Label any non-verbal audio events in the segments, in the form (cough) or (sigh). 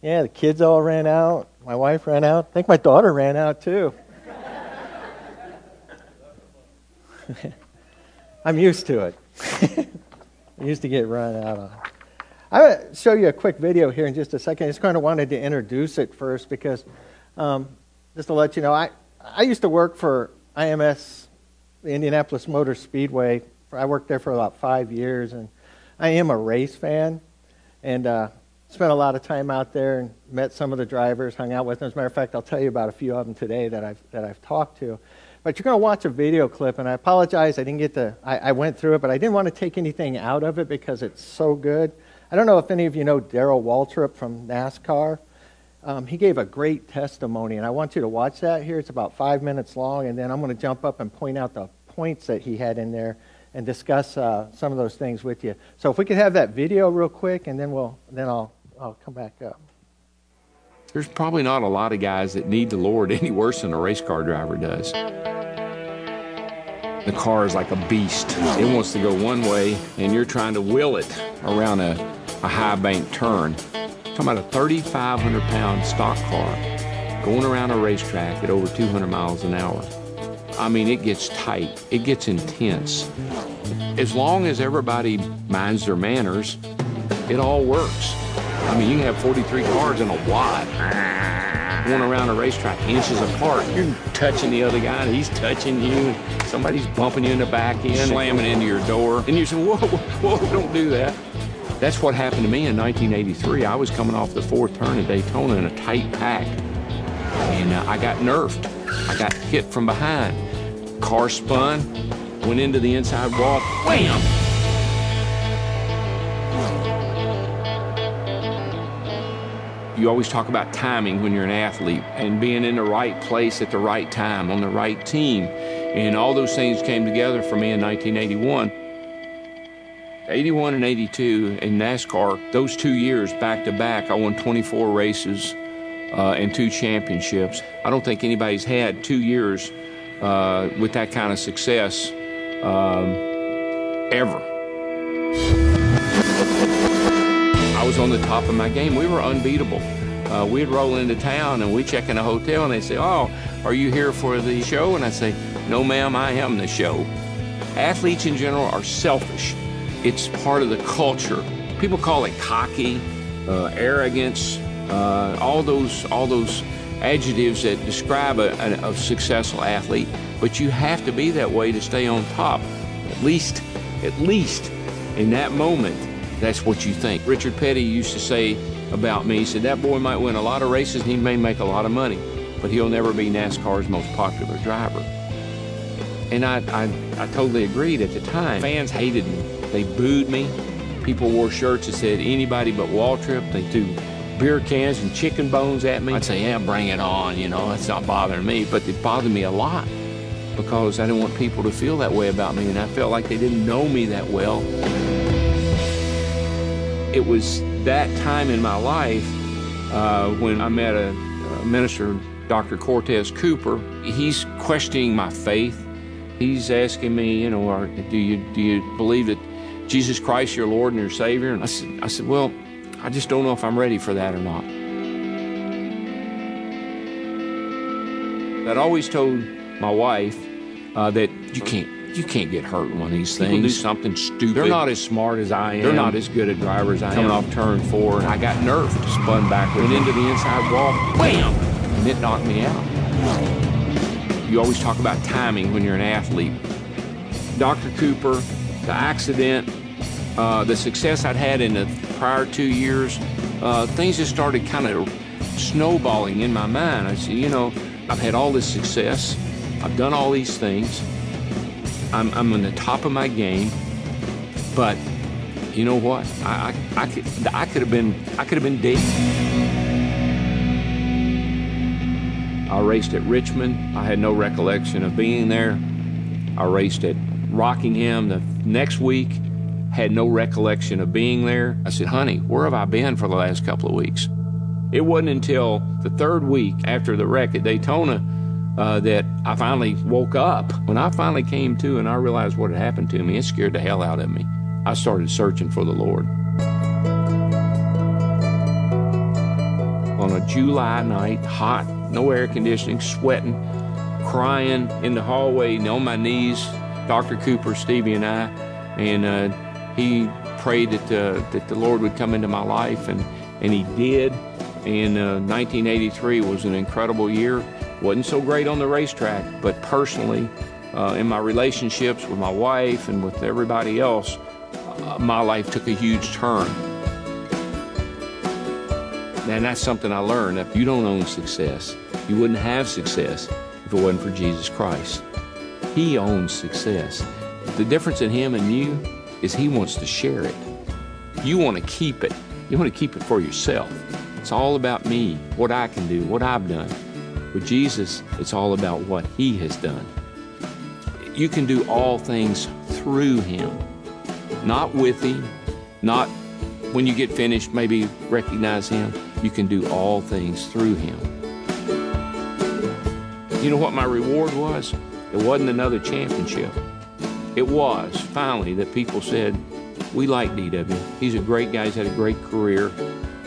Yeah, the kids all ran out. My wife ran out. I think my daughter ran out too. (laughs) I'm used to it. I (laughs) used to get run out of. I'm going to show you a quick video here in just a second. I just kind of wanted to introduce it first because, um, just to let you know, I, I used to work for IMS, the Indianapolis Motor Speedway. I worked there for about five years, and I am a race fan, and uh, spent a lot of time out there and met some of the drivers, hung out with them. As a matter of fact, I'll tell you about a few of them today that I've that I've talked to. But you're going to watch a video clip, and I apologize. I didn't get to. I, I went through it, but I didn't want to take anything out of it because it's so good. I don't know if any of you know Darrell Waltrip from NASCAR. Um, he gave a great testimony, and I want you to watch that here. It's about five minutes long, and then I'm going to jump up and point out the points that he had in there and discuss uh, some of those things with you. So if we could have that video real quick, and then we'll then I'll I'll come back up. There's probably not a lot of guys that need the Lord any worse than a race car driver does. The car is like a beast. It wants to go one way, and you're trying to will it around a, a high bank turn. Talking about a 3,500 pound stock car going around a racetrack at over 200 miles an hour. I mean, it gets tight, it gets intense. As long as everybody minds their manners, it all works. I mean, you can have 43 cars in a wad going around a racetrack inches apart. You're touching the other guy, and he's touching you. Somebody's bumping you in the back end, slamming into your door. And you say, whoa, whoa, whoa, don't do that. That's what happened to me in 1983. I was coming off the fourth turn at Daytona in a tight pack. And uh, I got nerfed. I got hit from behind. Car spun, went into the inside wall, wham! You always talk about timing when you're an athlete and being in the right place at the right time on the right team. And all those things came together for me in 1981. 81 and 82 in NASCAR, those two years back to back, I won 24 races uh, and two championships. I don't think anybody's had two years uh, with that kind of success um, ever. Was on the top of my game. We were unbeatable. Uh, we'd roll into town and we check in a hotel and they say, "Oh, are you here for the show?" And I say, "No, ma'am, I am the show." Athletes in general are selfish. It's part of the culture. People call it cocky, uh, arrogance, uh, all those all those adjectives that describe a, a, a successful athlete. But you have to be that way to stay on top. At least, at least in that moment, that's what you think. Richard Petty used to say about me, he said, that boy might win a lot of races and he may make a lot of money, but he'll never be NASCAR's most popular driver. And I, I, I totally agreed at the time. Fans hated me. They booed me. People wore shirts that said anybody but Waltrip. They threw beer cans and chicken bones at me. I'd say, yeah, bring it on, you know, that's not bothering me. But it bothered me a lot because I didn't want people to feel that way about me, and I felt like they didn't know me that well. It was that time in my life uh, when I met a, a minister, Dr. Cortez Cooper. He's questioning my faith. He's asking me, you know, are, do you do you believe that Jesus Christ your Lord and your Savior? And I said, I said, well, I just don't know if I'm ready for that or not. I'd always told my wife uh, that you can't you can't get hurt in one of these things. Do something stupid. They're not as smart as I am. They're not as good at drivers as I Coming am. Coming off turn four, I got nerfed, spun backwards, went into the inside wall, wham, and it knocked me out. You always talk about timing when you're an athlete. Dr. Cooper, the accident, uh, the success I'd had in the prior two years, uh, things just started kind of snowballing in my mind. I said, you know, I've had all this success. I've done all these things. I'm, I'm on the top of my game, but you know what? I, I, I could I could have been I could have been dead. I raced at Richmond. I had no recollection of being there. I raced at Rockingham the next week. Had no recollection of being there. I said, "Honey, where have I been for the last couple of weeks?" It wasn't until the third week after the wreck at Daytona uh, that I finally woke up. When I finally came to and I realized what had happened to me, it scared the hell out of me. I started searching for the Lord. on a July night, hot, no air conditioning, sweating, crying in the hallway on my knees. Dr. Cooper, Stevie, and I, and uh, he prayed that uh, that the Lord would come into my life, and and He did. And uh, 1983 was an incredible year. Wasn't so great on the racetrack, but personally, uh, in my relationships with my wife and with everybody else, uh, my life took a huge turn. And that's something I learned. If you don't own success, you wouldn't have success if it wasn't for Jesus Christ. He owns success. The difference in Him and you is He wants to share it. You want to keep it. You want to keep it for yourself. It's all about me, what I can do, what I've done. With Jesus, it's all about what He has done. You can do all things through Him, not with Him, not when you get finished, maybe recognize Him. You can do all things through Him. You know what my reward was? It wasn't another championship. It was finally that people said, We like DW. He's a great guy, he's had a great career.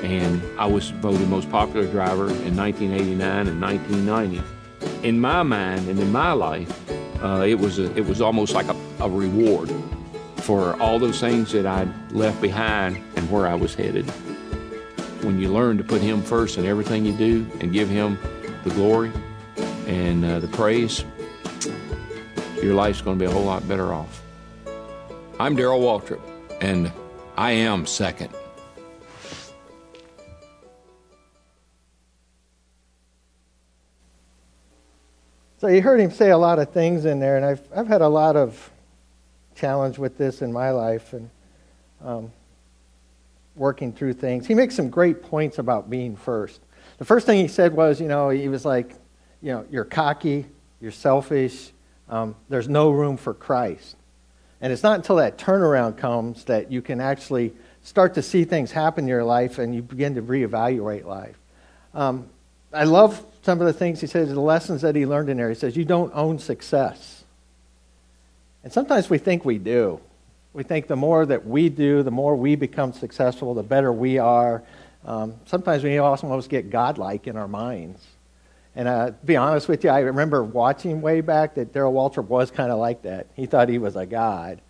And I was voted most popular driver in 1989 and 1990. In my mind and in my life, uh, it was a, it was almost like a, a reward for all those things that I'd left behind and where I was headed. When you learn to put Him first in everything you do and give Him the glory and uh, the praise, your life's going to be a whole lot better off. I'm Darrell Waltrip, and I am second. So you heard him say a lot of things in there, and I've I've had a lot of challenge with this in my life and um, working through things. He makes some great points about being first. The first thing he said was, you know, he was like, you know, you're cocky, you're selfish, um, there's no room for Christ. And it's not until that turnaround comes that you can actually start to see things happen in your life and you begin to reevaluate life. Um, I love some of the things he says, the lessons that he learned in there. He says, You don't own success. And sometimes we think we do. We think the more that we do, the more we become successful, the better we are. Um, sometimes we also almost get godlike in our minds. And uh, to be honest with you, I remember watching way back that Darrell Waltrip was kind of like that. He thought he was a god.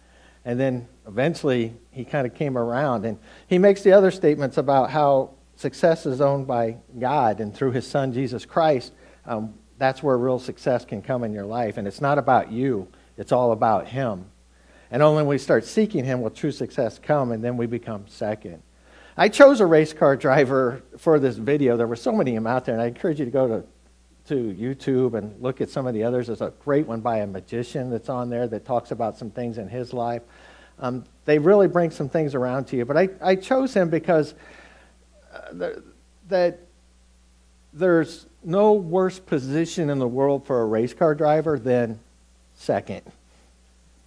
And then eventually he kind of came around. And he makes the other statements about how success is owned by God and through his son, Jesus Christ. Um, that's where real success can come in your life. And it's not about you, it's all about him. And only when we start seeking him will true success come, and then we become second. I chose a race car driver for this video. There were so many of them out there, and I encourage you to go to to YouTube and look at some of the others. There's a great one by a magician that's on there that talks about some things in his life. Um, they really bring some things around to you. But I, I chose him because that there's no worse position in the world for a race car driver than second.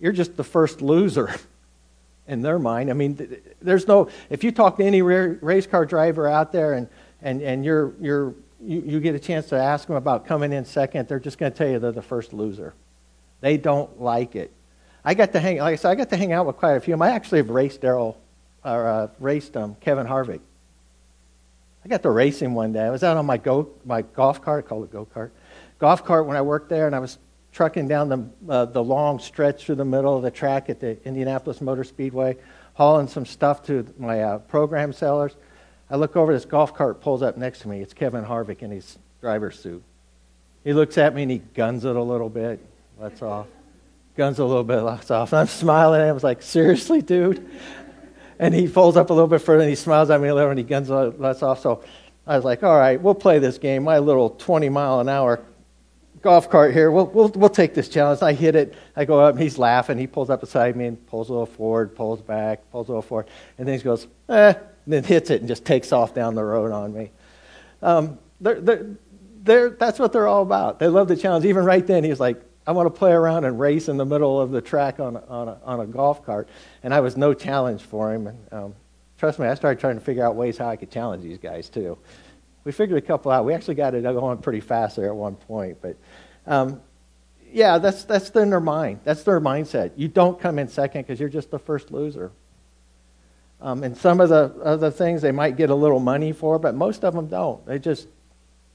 You're just the first loser (laughs) in their mind. I mean, there's no, if you talk to any race car driver out there and, and, and you're, you're you, you get a chance to ask them about coming in second, they're just going to tell you they're the first loser. They don't like it. I got to hang, like I said, I got to hang out with quite a few of them. I actually have raced Darrell, or uh, raced um, Kevin Harvick. I got to him one day. I was out on my go, my golf cart, I call it go kart, golf cart when I worked there, and I was trucking down the uh, the long stretch through the middle of the track at the Indianapolis Motor Speedway, hauling some stuff to my uh, program sellers. I look over, this golf cart pulls up next to me. It's Kevin Harvick in his driver's suit. He looks at me and he guns it a little bit, lets off. Guns a little bit, lets off. And I'm smiling at him. I was like, seriously, dude? And he folds up a little bit further and he smiles at me a little and he guns lets off. So I was like, all right, we'll play this game. My little 20 mile an hour golf cart here. We'll, we'll, we'll take this challenge. I hit it. I go up and he's laughing. He pulls up beside me and pulls a little forward, pulls back, pulls a little forward. And then he goes, eh, and then hits it and just takes off down the road on me. Um, they're, they're, they're, that's what they're all about. They love the challenge. Even right then, he was like, I want to play around and race in the middle of the track on a, on a, on a golf cart. And I was no challenge for him. And um, trust me, I started trying to figure out ways how I could challenge these guys, too. We figured a couple out. We actually got it going pretty fast there at one point. But um, yeah, that's, that's in their mind. That's their mindset. You don't come in second because you're just the first loser. Um, and some of the other things they might get a little money for, but most of them don't. They just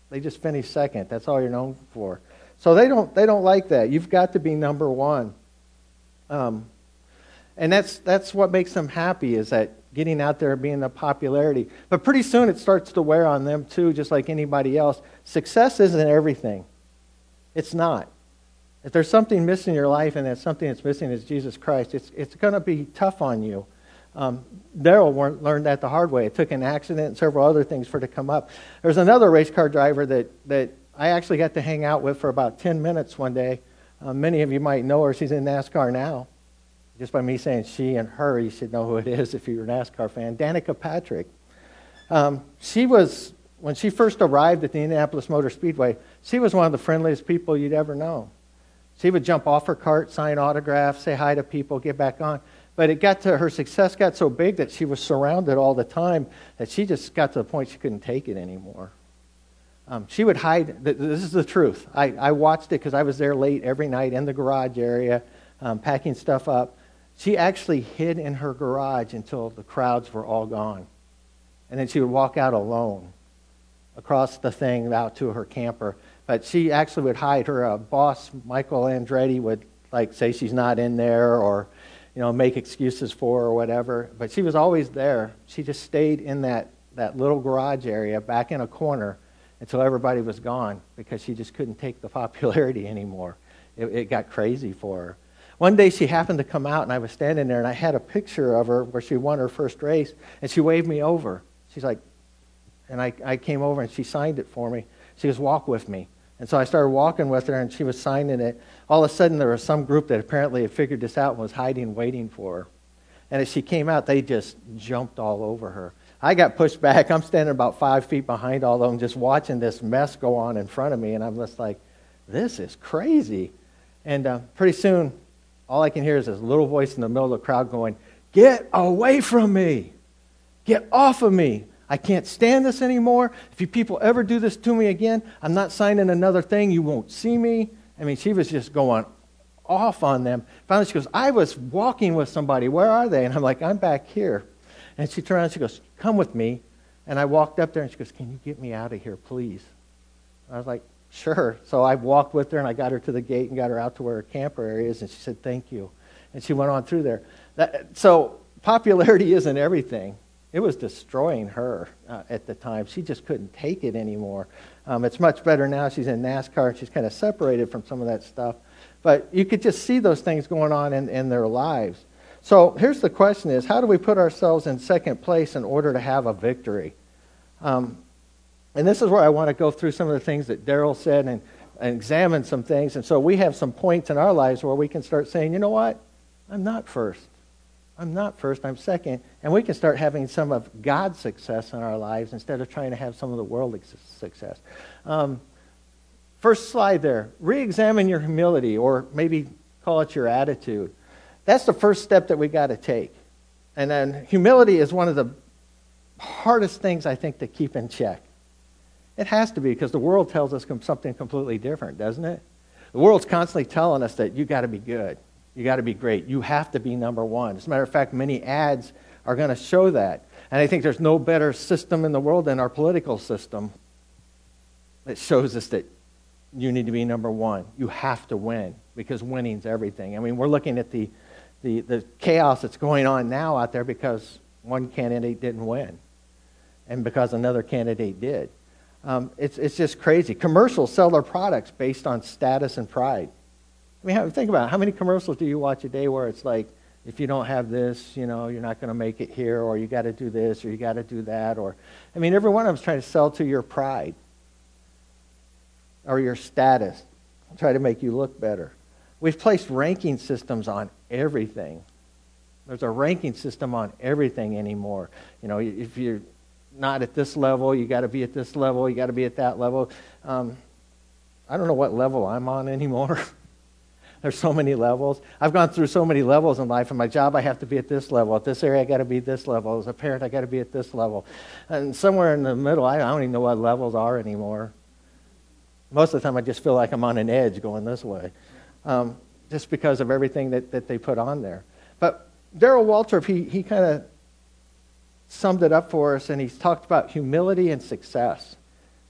they just finish second. That's all you're known for. So they don't they don't like that. You've got to be number one. Um, and that's that's what makes them happy is that getting out there being the popularity. But pretty soon it starts to wear on them too, just like anybody else. Success isn't everything. It's not. If there's something missing in your life and that something that's missing is Jesus Christ, it's, it's going to be tough on you. Um, Darrell learned that the hard way. It took an accident and several other things for it to come up. There's another race car driver that, that I actually got to hang out with for about 10 minutes one day. Uh, many of you might know her. She's in NASCAR now. Just by me saying she and her, you should know who it is if you're a NASCAR fan. Danica Patrick. Um, she was, when she first arrived at the Indianapolis Motor Speedway, she was one of the friendliest people you'd ever know. She would jump off her cart, sign autographs, say hi to people, get back on. But it got to her success got so big that she was surrounded all the time that she just got to the point she couldn't take it anymore. Um, she would hide. This is the truth. I, I watched it because I was there late every night in the garage area, um, packing stuff up. She actually hid in her garage until the crowds were all gone. And then she would walk out alone across the thing out to her camper. But she actually would hide. Her uh, boss, Michael Andretti, would like say she's not in there or you know make excuses for her or whatever. But she was always there. She just stayed in that, that little garage area back in a corner until everybody was gone because she just couldn't take the popularity anymore. It, it got crazy for her. One day she happened to come out and I was standing there and I had a picture of her where she won her first race and she waved me over. She's like, and I, I came over and she signed it for me. She goes, walk with me. And so I started walking with her and she was signing it. All of a sudden there was some group that apparently had figured this out and was hiding, waiting for her. And as she came out, they just jumped all over her. I got pushed back. I'm standing about five feet behind all of them, just watching this mess go on in front of me. And I'm just like, this is crazy. And uh, pretty soon, all I can hear is this little voice in the middle of the crowd going, Get away from me! Get off of me! I can't stand this anymore. If you people ever do this to me again, I'm not signing another thing. You won't see me. I mean, she was just going off on them. Finally, she goes, I was walking with somebody. Where are they? And I'm like, I'm back here. And she turned around and she goes, Come with me. And I walked up there and she goes, Can you get me out of here, please? I was like, Sure. So I walked with her and I got her to the gate and got her out to where her camper area is. And she said, Thank you. And she went on through there. That, so popularity (laughs) isn't everything. It was destroying her uh, at the time. She just couldn't take it anymore. Um, it's much better now. She's in NASCAR and she's kind of separated from some of that stuff. But you could just see those things going on in, in their lives. So here's the question is, how do we put ourselves in second place in order to have a victory? Um, and this is where I want to go through some of the things that Darrell said and, and examine some things. And so we have some points in our lives where we can start saying, you know what? I'm not first. I'm not first, I'm second. And we can start having some of God's success in our lives instead of trying to have some of the worldly success. Um, first slide there. Re examine your humility, or maybe call it your attitude. That's the first step that we've got to take. And then humility is one of the hardest things, I think, to keep in check. It has to be because the world tells us something completely different, doesn't it? The world's constantly telling us that you got to be good, you got to be great, you have to be number one. As a matter of fact, many ads are going to show that. And I think there's no better system in the world than our political system that shows us that you need to be number one. You have to win because winning's everything. I mean, we're looking at the the, the chaos that's going on now out there because one candidate didn't win and because another candidate did. Um, it's, it's just crazy. Commercials sell their products based on status and pride. I mean, think about it. How many commercials do you watch a day where it's like, if you don't have this, you know, you're not going to make it here, or you got to do this, or you got to do that, or, I mean, every one of them is trying to sell to your pride or your status, try to make you look better. We've placed ranking systems on everything. There's a ranking system on everything anymore. You know, if you're not at this level, you got to be at this level, you got to be at that level. Um, I don't know what level I'm on anymore. (laughs) There's so many levels. I've gone through so many levels in life. In my job, I have to be at this level. At this area, I got to be this level. As a parent, I got to be at this level. And somewhere in the middle, I don't even know what levels are anymore. Most of the time, I just feel like I'm on an edge going this way um, just because of everything that, that they put on there. But Darrell Waltrip, he, he kind of summed it up for us, and he's talked about humility and success.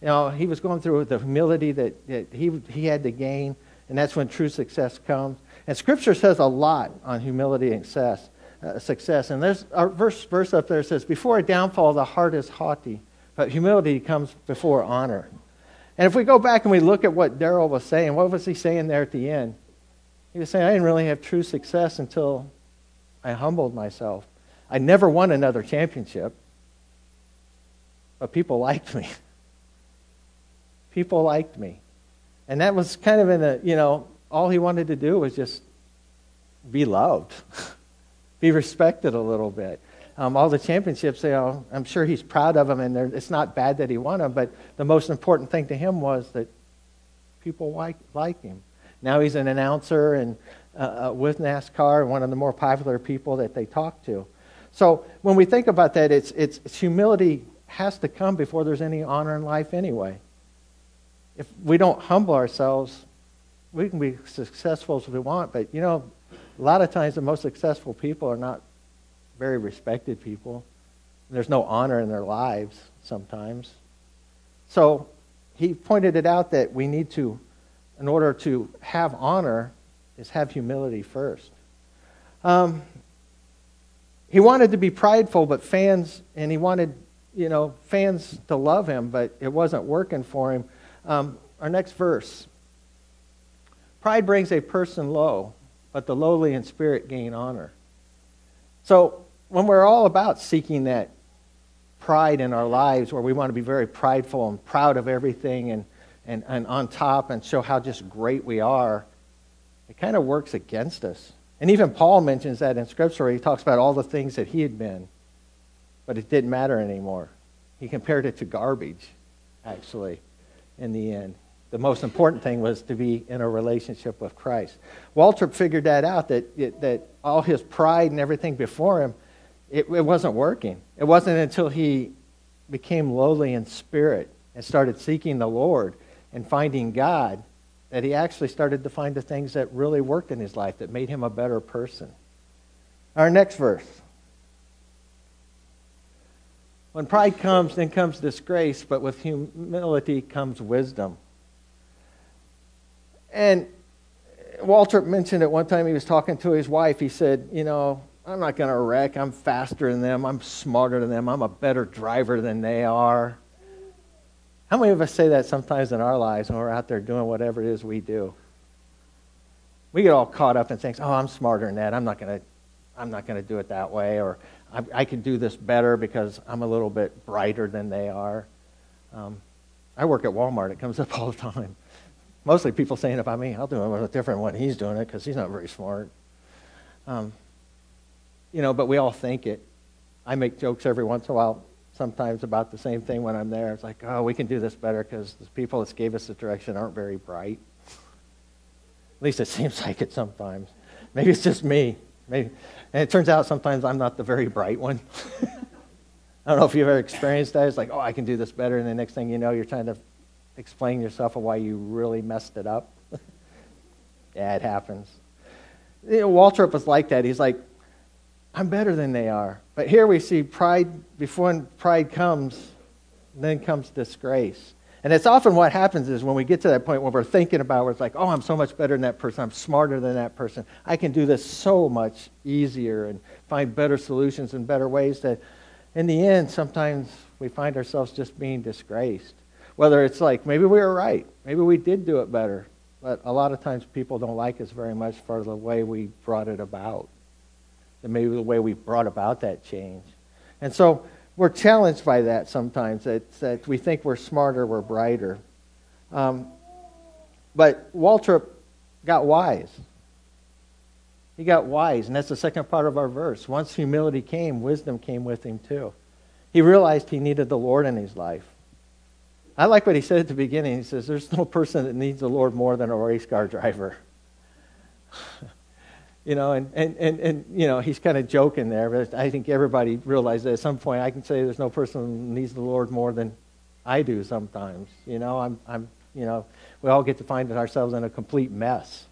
You know, he was going through the humility that, that he, he had to gain, and that's when true success comes. And Scripture says a lot on humility and success. Uh, success. And there's our verse, verse up there says, Before a downfall, the heart is haughty, but humility comes before honor. And if we go back and we look at what Darrell was saying, what was he saying there at the end? He was saying, I didn't really have true success until I humbled myself. I never won another championship, but people liked me. (laughs) People liked me. And that was kind of in a, you know, all he wanted to do was just be loved, (laughs) be respected a little bit. Um, all the championships, you know, I'm sure he's proud of them, and it's not bad that he won them, but the most important thing to him was that people like, like him. Now he's an announcer and uh, uh, with NASCAR, one of the more popular people that they talk to. So when we think about that, it's, it's, it's humility has to come before there's any honor in life anyway. If we don't humble ourselves, we can be successful as we want, but you know, a lot of times the most successful people are not very respected people. There's no honor in their lives sometimes. So he pointed it out that we need to, in order to have honor, is have humility first. Um, he wanted to be prideful, but fans, and he wanted, you know, fans to love him, but it wasn't working for him. Um, our next verse. Pride brings a person low, but the lowly in spirit gain honor. So when we're all about seeking that pride in our lives, where we want to be very prideful and proud of everything and, and, and on top and show how just great we are, it kind of works against us. And even Paul mentions that in Scripture where he talks about all the things that he had been, but it didn't matter anymore. He compared it to garbage, actually, in the end. The most important thing was to be in a relationship with Christ. Waltrip figured that out, that, that all his pride and everything before him, it, it wasn't working. It wasn't until he became lowly in spirit and started seeking the Lord and finding God that he actually started to find the things that really worked in his life that made him a better person. Our next verse. When pride comes, then comes disgrace, but with humility comes wisdom. And Walter mentioned at one time he was talking to his wife. He said, You know, I'm not going to wreck. I'm faster than them. I'm smarter than them. I'm a better driver than they are. How many of us say that sometimes in our lives when we're out there doing whatever it is we do? We get all caught up in things. Oh, I'm smarter than that. I'm not going to. I'm not going to do it that way, or I, I, can do this better because I'm a little bit brighter than they are. Um, I work at Walmart. It comes up (laughs) all the time. Mostly people saying about me, I'll do it a different when he's doing it because he's not very smart. Um, you know, but we all think it. I make jokes every once in a while sometimes about the same thing when I'm there. It's like, oh, we can do this better because the people that gave us the direction aren't very bright. At least it (laughs) seems like it sometimes. Maybe it's just me. Maybe. And it turns out sometimes I'm not the very bright one. (laughs) I don't know if you've ever experienced that. It's like, oh, I can do this better. And the next thing you know, you're trying to explain yourself of why you really messed it up. (laughs) yeah, it happens. You know, Waltrip was like that. He's like, I'm better than they are. But here we see pride, before pride comes, then comes disgrace. And it's often what happens is when we get to that point where we're thinking about where it's like, oh, I'm so much better than that person. I'm smarter than that person. I can do this so much easier and find better solutions and better ways that in the end, sometimes we find ourselves just being disgraced. Whether it's like, maybe we were right. Maybe we did do it better. But a lot of times people don't like us very much for the way we brought it about maybe the way we brought about that change. And so we're challenged by that sometimes, that, that we think we're smarter, we're brighter. Um, but Waltrip got wise. He got wise, and that's the second part of our verse. Once humility came, wisdom came with him too. He realized he needed the Lord in his life. I like what he said at the beginning. He says, There's no person that needs the Lord more than a race car driver. (laughs) you know, and, and, and, and you know, he's kind of joking there, but I think everybody realizes at some point I can say there's no person who needs the Lord more than I do sometimes. You know, I'm, I'm, you know, we all get to find ourselves in a complete mess,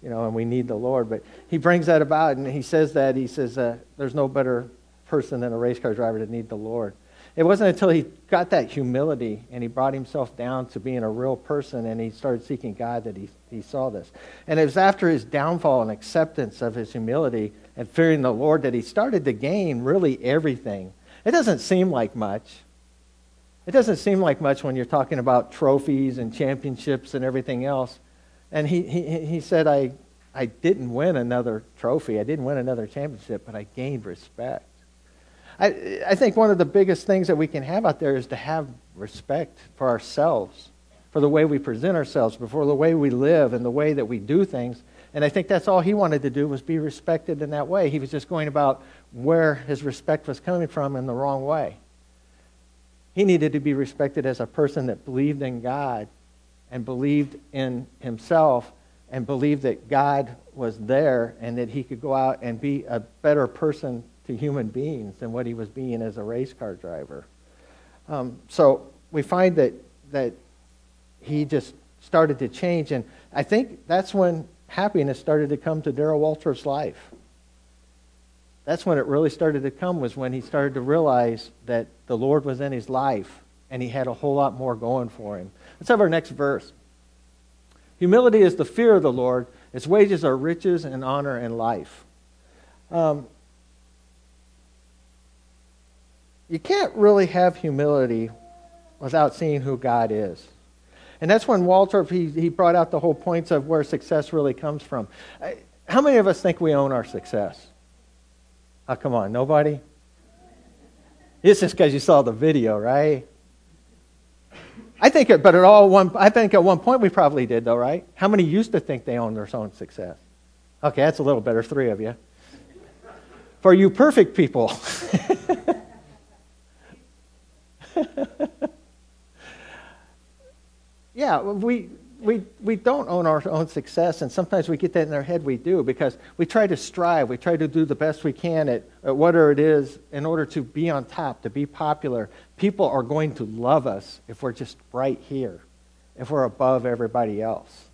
you know, and we need the Lord. But he brings that about, and he says that, he says, uh, there's no better person than a race car driver to need the Lord. It wasn't until he got that humility and he brought himself down to being a real person and he started seeking God that he, he saw this. And it was after his downfall and acceptance of his humility and fearing the Lord that he started to gain really everything. It doesn't seem like much. It doesn't seem like much when you're talking about trophies and championships and everything else. And he, he, he said, I, I didn't win another trophy. I didn't win another championship, but I gained respect. I, I think one of the biggest things that we can have out there is to have respect for ourselves, for the way we present ourselves, for the way we live, and the way that we do things. And I think that's all he wanted to do was be respected in that way. He was just going about where his respect was coming from in the wrong way. He needed to be respected as a person that believed in God and believed in himself and believed that God was there and that he could go out and be a better person to human beings than what he was being as a race car driver. Um, so we find that that he just started to change, and I think that's when happiness started to come to Darrell Walters' life. That's when it really started to come. Was when he started to realize that the Lord was in his life, and he had a whole lot more going for him. Let's have our next verse. Humility is the fear of the Lord. Its wages are riches and honor and life. Um, you can't really have humility without seeing who God is. And that's when Waltrip, he, he brought out the whole points of where success really comes from. How many of us think we own our success? Oh, come on, nobody? This is because you saw the video, right? I think it, but at all one, I think at one point we probably did, though, right? How many used to think they owned their own success? Okay, that's a little better, three of you. For you perfect people. (laughs) yeah, we, we, we don't own our own success, and sometimes we get that in our head we do because we try to strive, we try to do the best we can at, at whatever it is in order to be on top, to be popular. People are going to love us if we're just right here, if we're above everybody else.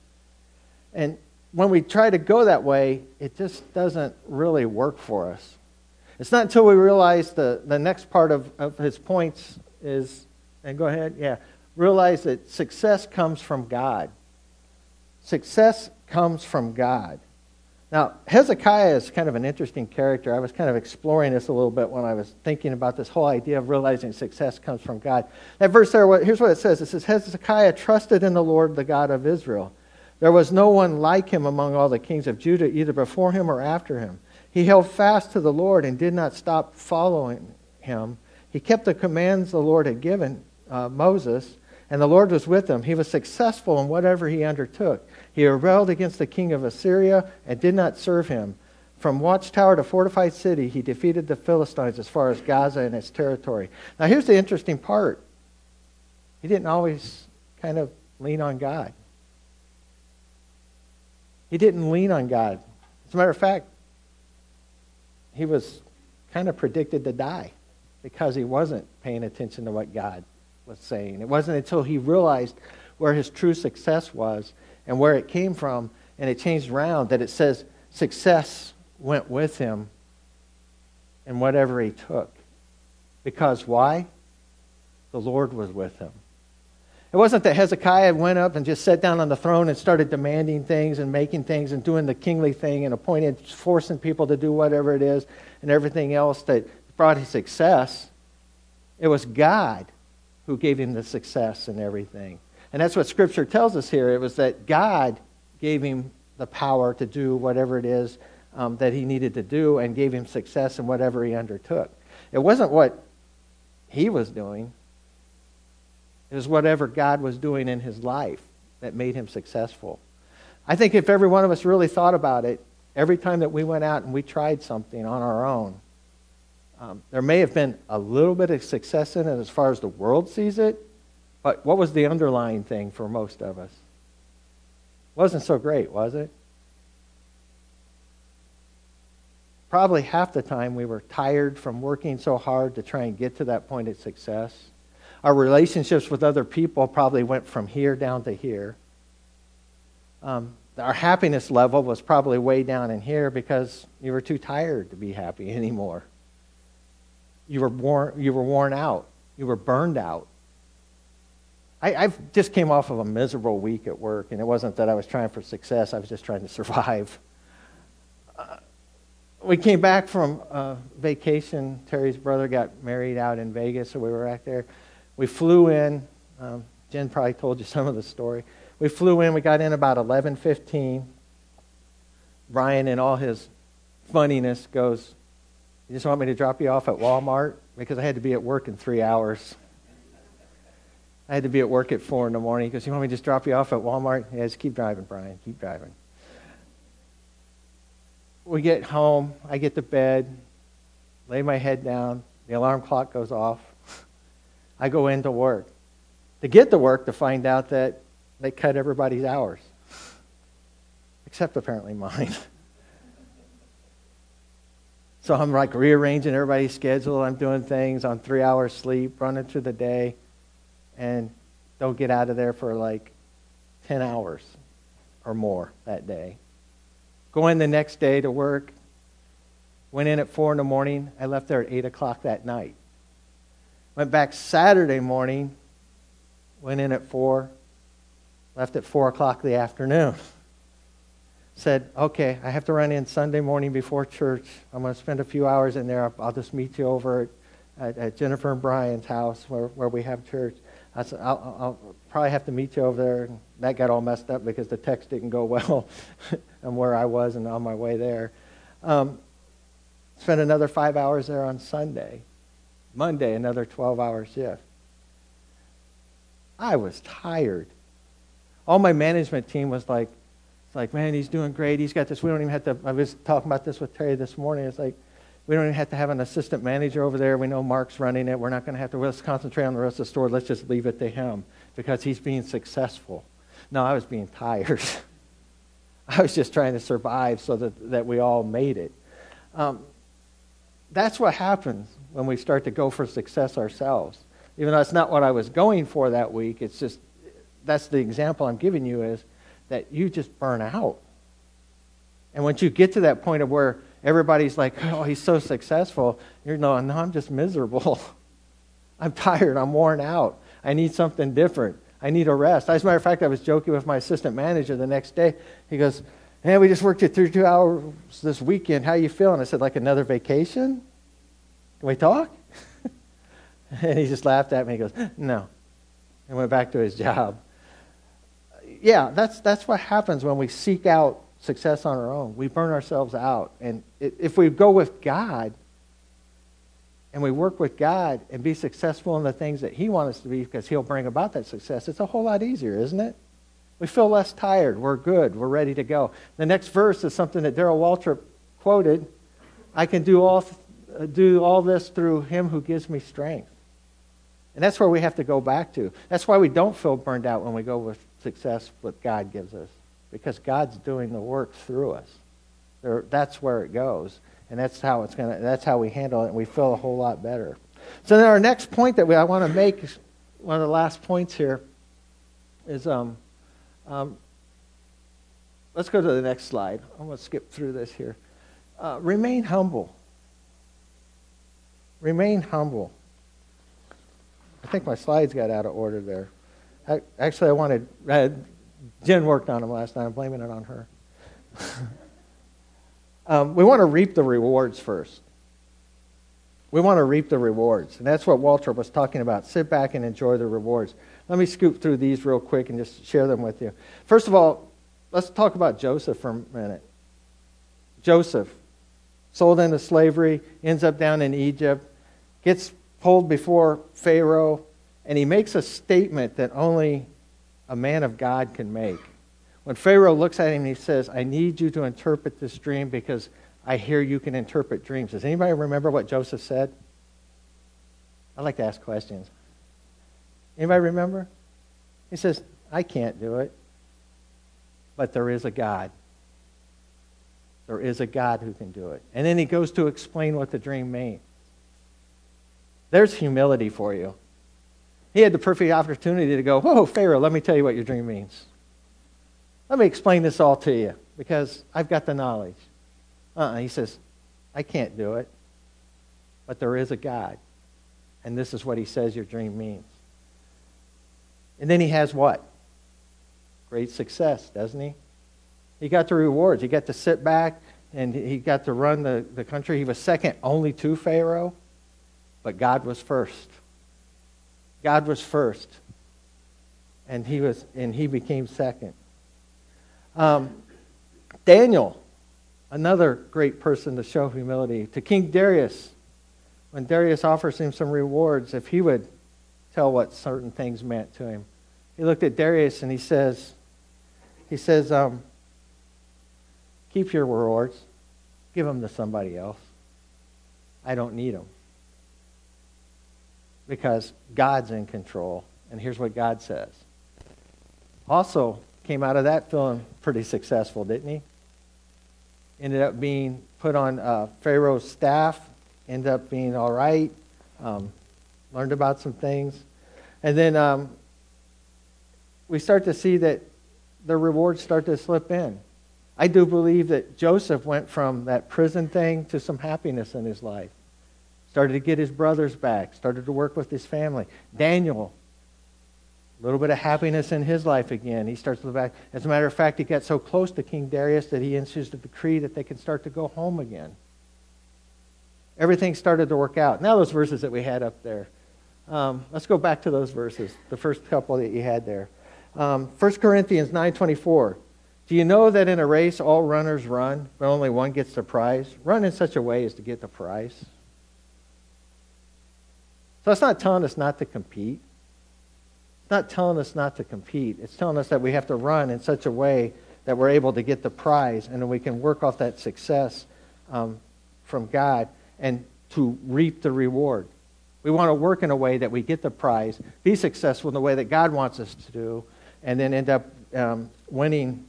And when we try to go that way, it just doesn't really work for us. It's not until we realize the, the next part of, of his points is, and go ahead, yeah, realize that success comes from God. Success comes from God. Now, Hezekiah is kind of an interesting character. I was kind of exploring this a little bit when I was thinking about this whole idea of realizing success comes from God. That verse there, here's what it says it says, Hezekiah trusted in the Lord, the God of Israel. There was no one like him among all the kings of Judah, either before him or after him. He held fast to the Lord and did not stop following him. He kept the commands the Lord had given uh, Moses, and the Lord was with him. He was successful in whatever he undertook. He rebelled against the king of Assyria and did not serve him. From watchtower to fortified city, he defeated the Philistines as far as Gaza and its territory. Now, here's the interesting part he didn't always kind of lean on God. He didn't lean on God. As a matter of fact, he was kind of predicted to die because he wasn't paying attention to what God was saying. It wasn't until he realized where his true success was and where it came from, and it changed around that it says success went with him in whatever he took. Because why? The Lord was with him. It wasn't that Hezekiah went up and just sat down on the throne and started demanding things and making things and doing the kingly thing and appointing, forcing people to do whatever it is and everything else that brought his success. It was God who gave him the success and everything. And that's what Scripture tells us here. It was that God gave him the power to do whatever it is um, that he needed to do and gave him success in whatever he undertook. It wasn't what he was doing, it was whatever God was doing in his life that made him successful. I think if every one of us really thought about it, every time that we went out and we tried something on our own, um, there may have been a little bit of success in it as far as the world sees it, but what was the underlying thing for most of us? Wasn't so great, was it? Probably half the time we were tired from working so hard to try and get to that point of success. Our relationships with other people probably went from here down to here. Um, our happiness level was probably way down in here because you were too tired to be happy (laughs) anymore. You were worn, you were worn out. You were burned out. I I've just came off of a miserable week at work, and it wasn't that I was trying for success. I was just trying to survive. Uh, we came back from uh, vacation. Terry's brother got married out in Vegas, so we were out there. We flew in. Um, Jen probably told you (laughs) some of the story. We flew in. We got in about 11:15. Ryan, in all his funniness, goes, "You just want me to drop you off at Walmart because I had to be at work in three hours." I had to be at work at four in the morning. He goes, "You want me to just drop you off at Walmart?" Yeah, just keep driving, Brian. Keep driving. We get home. I get to bed, lay my head down. The alarm clock goes off. (laughs) I go into work. To get to work, to find out that they cut everybody's hours, (laughs) except apparently mine. (laughs) so I'm like rearranging everybody's schedule. I'm doing things on three hours sleep, running through the day, and don't get out of there for like 10 hours or more that day. Go in the next day to work. Went in at 4 in the morning. I left there at 8 o'clock that night. Went back Saturday morning. Went in at 4. Left at 4 o'clock the afternoon. (laughs) Said, okay, I have to run in Sunday morning before church. I'm going to spend a few hours in there. I'll just meet you over at, at Jennifer and Brian's house where, where we have church. I said, I'll, I'll, probably have to meet you over there. And that got all messed up because the text didn't go (laughs) well and where I was and on my way there. Um, spent another five hours there on Sunday. Monday, another 12 hour shift. I was tired. All my management team was like, it's like, man, he's doing great. He's got this. We don't even have to. I was talking about this with Terry this morning. It's like, we don't even have to have an assistant manager over there. We know Mark's running it. We're not going to have to let's concentrate on the rest of the store. Let's just leave it to him because he's being successful. No, I was being tired. (laughs) I was just trying to survive so that, that we all made it. Um, that's what happens when we start to go for success ourselves. Even though it's not what I was going for that week, it's just that's the example I'm giving you is that you just burn out. And once you get to that point of where everybody's like, oh, he's so successful. You're going, no, I'm just miserable. (laughs) I'm tired. I'm worn out. I need something different. I need a rest. As a matter of fact, I was joking with my assistant manager the next day. He goes, hey, we just worked you through two hours this weekend. How you feeling? I said, like another vacation? Can we talk? (laughs) and he just laughed at me. He goes, no. And went back to his (laughs) job. Yeah, that's, that's what happens when we seek out success on our own. We burn ourselves out. And if we go with God and we work with God and be successful in the things that He wants us to be because He'll bring about that success, it's a whole lot easier, isn't it? We feel less tired. We're good. We're ready to go. The next verse is something that Darrell Waltrip quoted I can do all, do all this through Him who gives me strength. And that's where we have to go back to. That's why we don't feel burned out when we go with success what God gives us because God's doing the work through us. There, that's where it goes, and that's how it's gonna. That's how we handle it, and we feel a whole lot better. So then, our next point that we, I want to make, one of the last points here, is um, um, let's go to the next slide. I'm going to skip through this here. Uh, remain humble. Remain humble. I think my slides got out of order there. Actually, I wanted Jen worked on them last night. I'm blaming it on her. (laughs) um, we want to reap the rewards first. We want to reap the rewards. And that's what Walter was talking about. Sit back and enjoy the rewards. Let me scoop through these real quick and just share them with you. First of all, let's talk about Joseph for a minute. Joseph, sold into slavery, ends up down in Egypt, gets pulled before Pharaoh, and he makes a statement that only a man of God can make. When Pharaoh looks at him, he says, I need you to interpret this dream because I hear you can interpret dreams. Does anybody remember what Joseph said? I like to ask questions. Anybody remember? He says, I can't do it, but there is a God. There is a God who can do it. And then he goes to explain what the dream means. There's humility for you. He had the perfect opportunity to go, Whoa, Pharaoh, let me tell you what your dream means. Let me explain this all to you because I've got the knowledge. Uh-uh. He says, I can't do it. but there is a God. And this is what he says your dream means. And then he has what? Great success, doesn't he? He got the rewards. He got to sit back and he got to run the, the country. He was second only to Pharaoh, but God was first. God was first. And he was and he became second. Um, Daniel, another great person to show humility. To King Darius, when Darius offers him some rewards, if he would tell what certain things meant to him. He looked at Darius and he says, he says, um, keep your rewards, give them to somebody else. I don't need them. Because God's in control. And here's what God says. Also, came out of that feeling pretty successful, didn't he? Ended up being put on uh, Pharaoh's staff, ended up being all right, um, learned about some things. And then um, we start to see that the rewards start to slip in. I do believe that Joseph went from that prison thing to some happiness in his life. Started to get his brothers back, started to work with his family. Daniel a little bit of happiness in his life again. He starts to look back. As a matter of fact, he got so close to King Darius that he issues a decree that they can start to go home again. Everything started to work out. Now, those verses that we had up there. Um, let's go back to those verses, the first couple that you had there. Um, 1 Corinthians 9.24. Do you know that in a race all runners run, but only one gets the prize? Run in such a way as to get the prize. So it's not telling us not to compete It's not telling us not to compete. It's telling us that we have to run in such a way that we're able to get the prize and then we can work off that success um, from God and to reap the reward. We want to work in a way that we get the prize, be successful in the way that God wants us to do, and then end up um, winning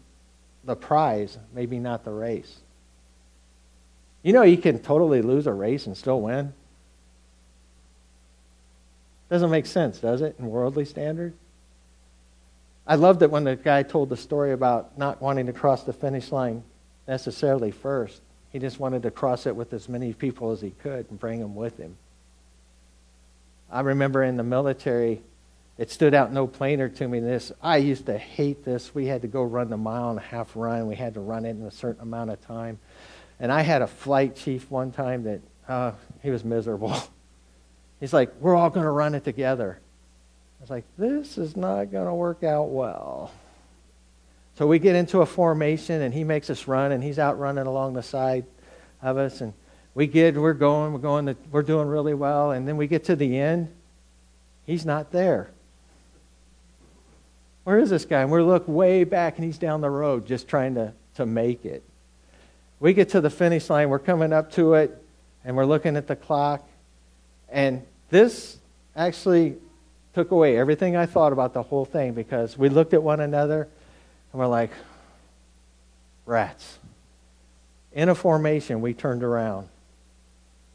the prize, maybe not the race. You know, you can totally lose a race and still win. Doesn't make sense, does it, in worldly standard? I loved it when the guy told the story about not wanting to cross the finish line necessarily first. He just wanted to cross it with as many people as he could and bring them with him. I remember in the military, it stood out no plainer to me than this. I used to hate this. We had to go run the mile and a half run. We had to run it in a certain amount of time. And I had a flight chief one time that uh, he was miserable. (laughs) He's like, we're all going to run it together. I was like, this is not going to work out well. So we get into a formation, and he makes us run, and he's out running along the side of us, and we get, we're going, we're going, to, we're doing really well, and then we get to the end. He's not there. Where is this guy? And we look way back, and he's down the road just trying to, to make it. We get to the finish line, we're coming up to it, and we're looking at the clock, and this actually took away everything I thought about the whole thing because we looked at one another and we're like, rats. In a formation, we turned around.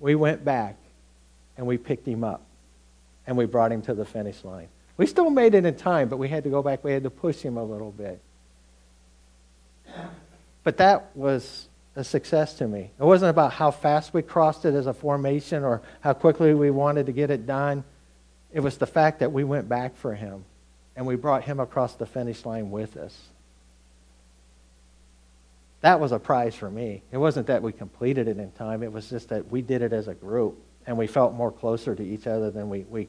We went back and we picked him up and we brought him to the finish line. We still made it in time, but we had to go back. We had to push him a little bit. But that was a success to me. It wasn't about how fast we crossed it as a formation or how quickly we wanted to get it done. It was the fact that we went back for him and we brought him across the finish line with us. That was a prize for me. It wasn't that we completed it in time, it was just that we did it as a group and we felt more closer to each other than we, we,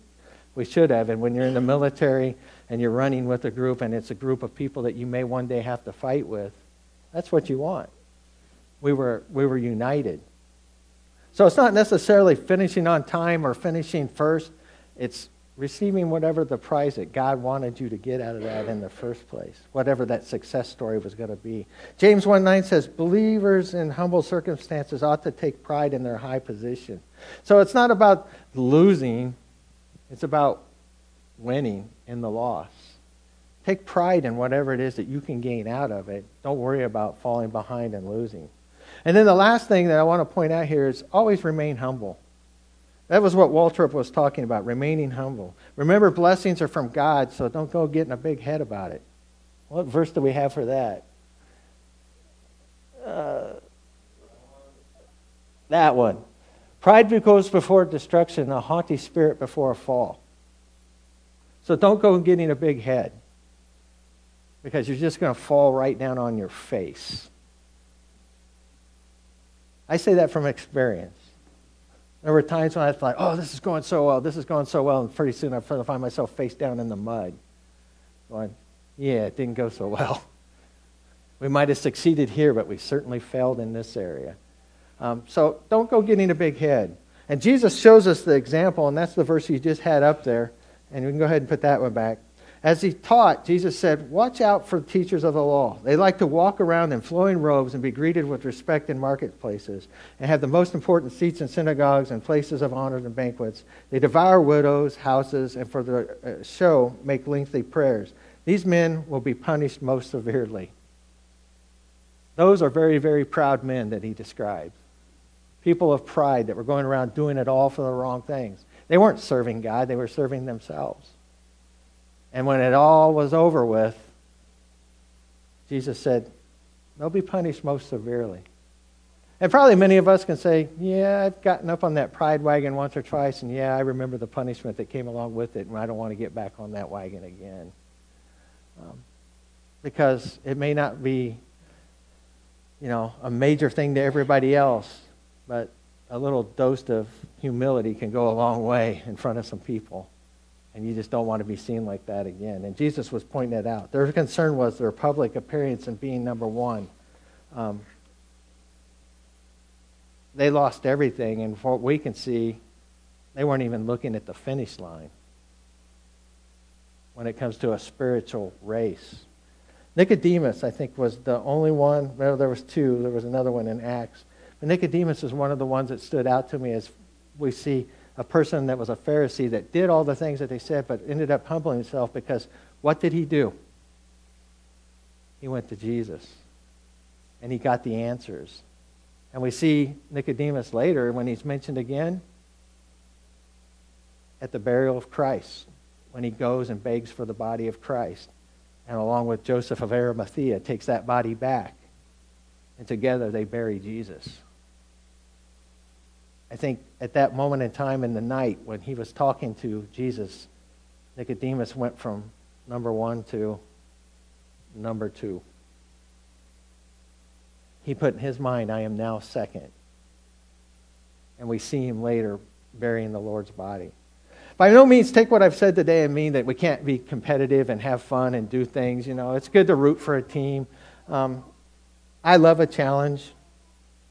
we should have. And when you're in the military and you're running with a group and it's a group of people that you may one day have to fight with, that's what you want we were, we were united. So it's not necessarily finishing on time or finishing first. It's receiving whatever the prize that God wanted you to get out of that in the first place, whatever that success story was going to be. James 1 9 says, Believers in humble circumstances ought to take pride in their high position. So it's not about losing, it's about winning in the loss. Take pride in whatever it is that you can gain out of it. Don't worry about falling behind and losing. And then the last thing that I want to point out here is always remain humble. That was what Waltrip was talking about, remaining humble. Remember, blessings are from God, so don't go getting a big head about it. What verse do we have for that? Uh, that one. Pride goes before destruction, a haughty spirit before a fall. So don't go getting a big head because you're just going to fall right down on your face. I say that from experience. There were times when I thought, oh, this is going so well, this is going so well, and pretty soon I find myself face down in the mud. Going, yeah, it didn't go so well. We might have succeeded here, but we certainly failed in this area. Um, so don't go getting a big head. And Jesus shows us the example, and that's the verse you just had up there. And we can go ahead and put that one back. As he taught, Jesus said, Watch out for the teachers of the law. They like to walk around in flowing robes and be greeted with respect in marketplaces and have the most important seats in synagogues and places of honor and banquets. They devour widows' houses and for the uh, show make lengthy prayers. These men will be punished most severely. Those are very, very proud men that he describes. People of pride that were going around doing it all for the wrong things. They weren't serving God, they were serving themselves. And when it all was over with, Jesus said, they'll be punished most severely. And probably many of us can say, yeah, I've gotten up on that pride wagon once or twice, and yeah, I remember the punishment that came along with it, and I don't want to get back on that wagon again. Um, because it may not be, you know, a major thing to everybody else, but a little dose of humility can go a long way in front of some people. And you just don't want to be seen like that again. And Jesus was pointing that out. Their concern was their public appearance and being number one. Um, they lost everything, and what we can see, they weren't even looking at the finish line when it comes to a spiritual race. Nicodemus, I think, was the only one. Well, there was two. There was another one in Acts. But Nicodemus is one of the ones that stood out to me as we see a person that was a Pharisee that did all the things that they said, but ended up humbling himself because what did he do? He went to Jesus and he got the answers. And we see Nicodemus later when he's mentioned again at the burial of Christ, when he goes and begs for the body of Christ. And along with Joseph of Arimathea, takes that body back. And together they bury Jesus. I think at that moment in time in the night when he was talking to Jesus, Nicodemus went from number one to number two. He put in his mind, I am now second. And we see him later burying the Lord's body. By no means take what I've said today and mean that we can't be competitive and have fun and do things. You know, it's good to root for a team. Um, I love a challenge.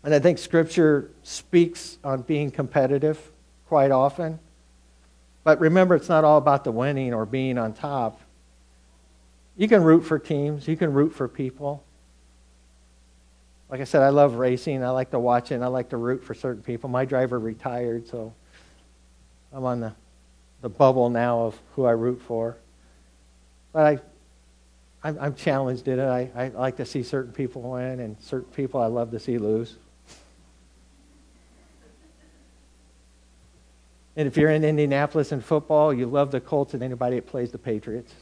And I think Scripture speaks on being competitive quite often. But remember, it's not all about the winning or being on top. You can root for teams, you can root for people. Like I said, I love racing. I like to watch it, and I like to root for certain people. My driver retired, so I'm on the, the bubble now of who I root for. But I I'm, I'm, challenged in it. I, I like to see certain people win, and certain people I love to see lose. And if you're in Indianapolis in football, you love the Colts and anybody that plays the Patriots.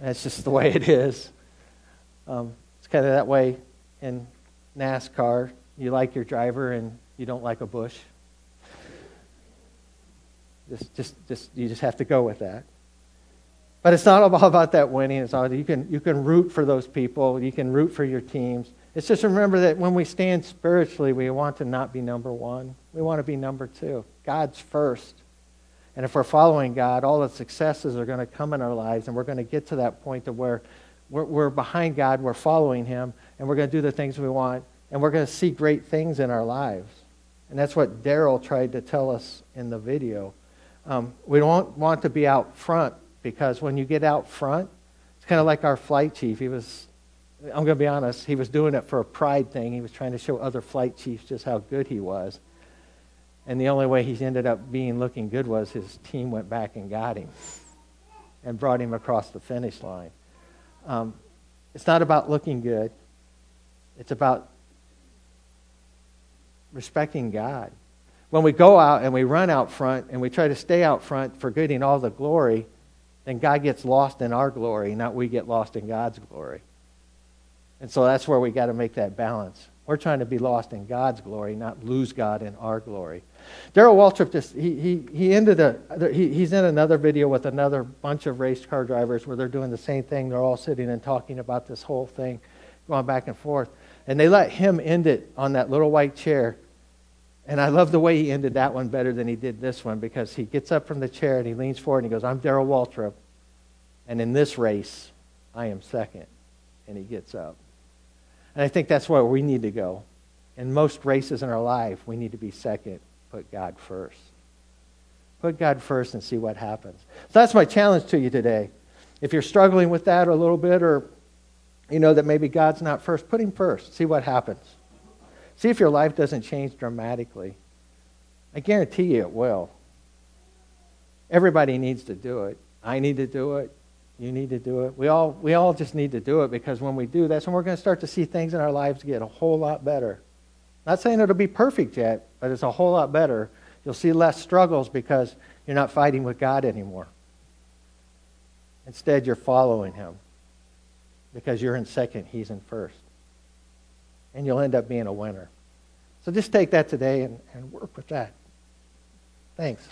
That's just the way it is. Um, it's kind of that way in NASCAR. You like your driver and you don't like a Busch. Just, just, just, you just have to go with that. But it's not (laughs) all about that winning. It's all you can you can root for those people. You can root for your teams. It's just remember that when we stand spiritually, we want to not be number one. We want to be number two. God's first. And if we're following God, all the successes are going to come in our lives, and we're going to get to that point to where we're, we're behind God, we're following Him, and we're going to do the things we want, and we're going to see great things in our lives. And that's what Darrell tried to tell us in the video. Um, we don't want to be out front because when you get out front, it's kind of like our flight chief. He was I'm going to be honest, he was doing it for a pride thing. He was trying to show other flight chiefs just how good he was. And the only way he ended up being looking good was his team went back and got him and brought him across the finish line. Um, it's not about looking good, it's about respecting God. When we go out and we run out front and we try to stay out front, forgetting all the glory, then God gets lost in our glory, not we get lost in God's glory. And so that's where we got to make that balance. We're trying to be lost in God's glory, not lose God in our glory. Darrell Waltrip just he he he ended a he, he's in another video with another bunch of race car drivers where they're doing the same thing. They're all sitting and talking about this whole thing, going back and forth, and they let him end it on that little white chair. And I love the way he ended that one better than he did this one because he gets up from the chair and he leans forward and he goes, "I'm Darrell Waltrip, and in this race, I am second. And he gets up. And I think that's where we need to go. In most races in our life, we need to be second Put God first. Put God first and see what happens. So that's my challenge to you today. If you're struggling with that a little bit, or you know that maybe God's not first, put Him first. See what happens. See if your life doesn't change dramatically. I guarantee you it will. Everybody needs to do it. I need to do it. You need to do it. We all, we all just need to do it because when we do, that's when we're going to start to see things in our lives get a whole lot better. Not saying it'll be perfect yet, but it's a whole lot better. You'll see less struggles because you're not fighting with God anymore. Instead, you're following Him because you're in second, He's in first. And you'll end up being a winner. So just take that today and, and work with that. Thanks.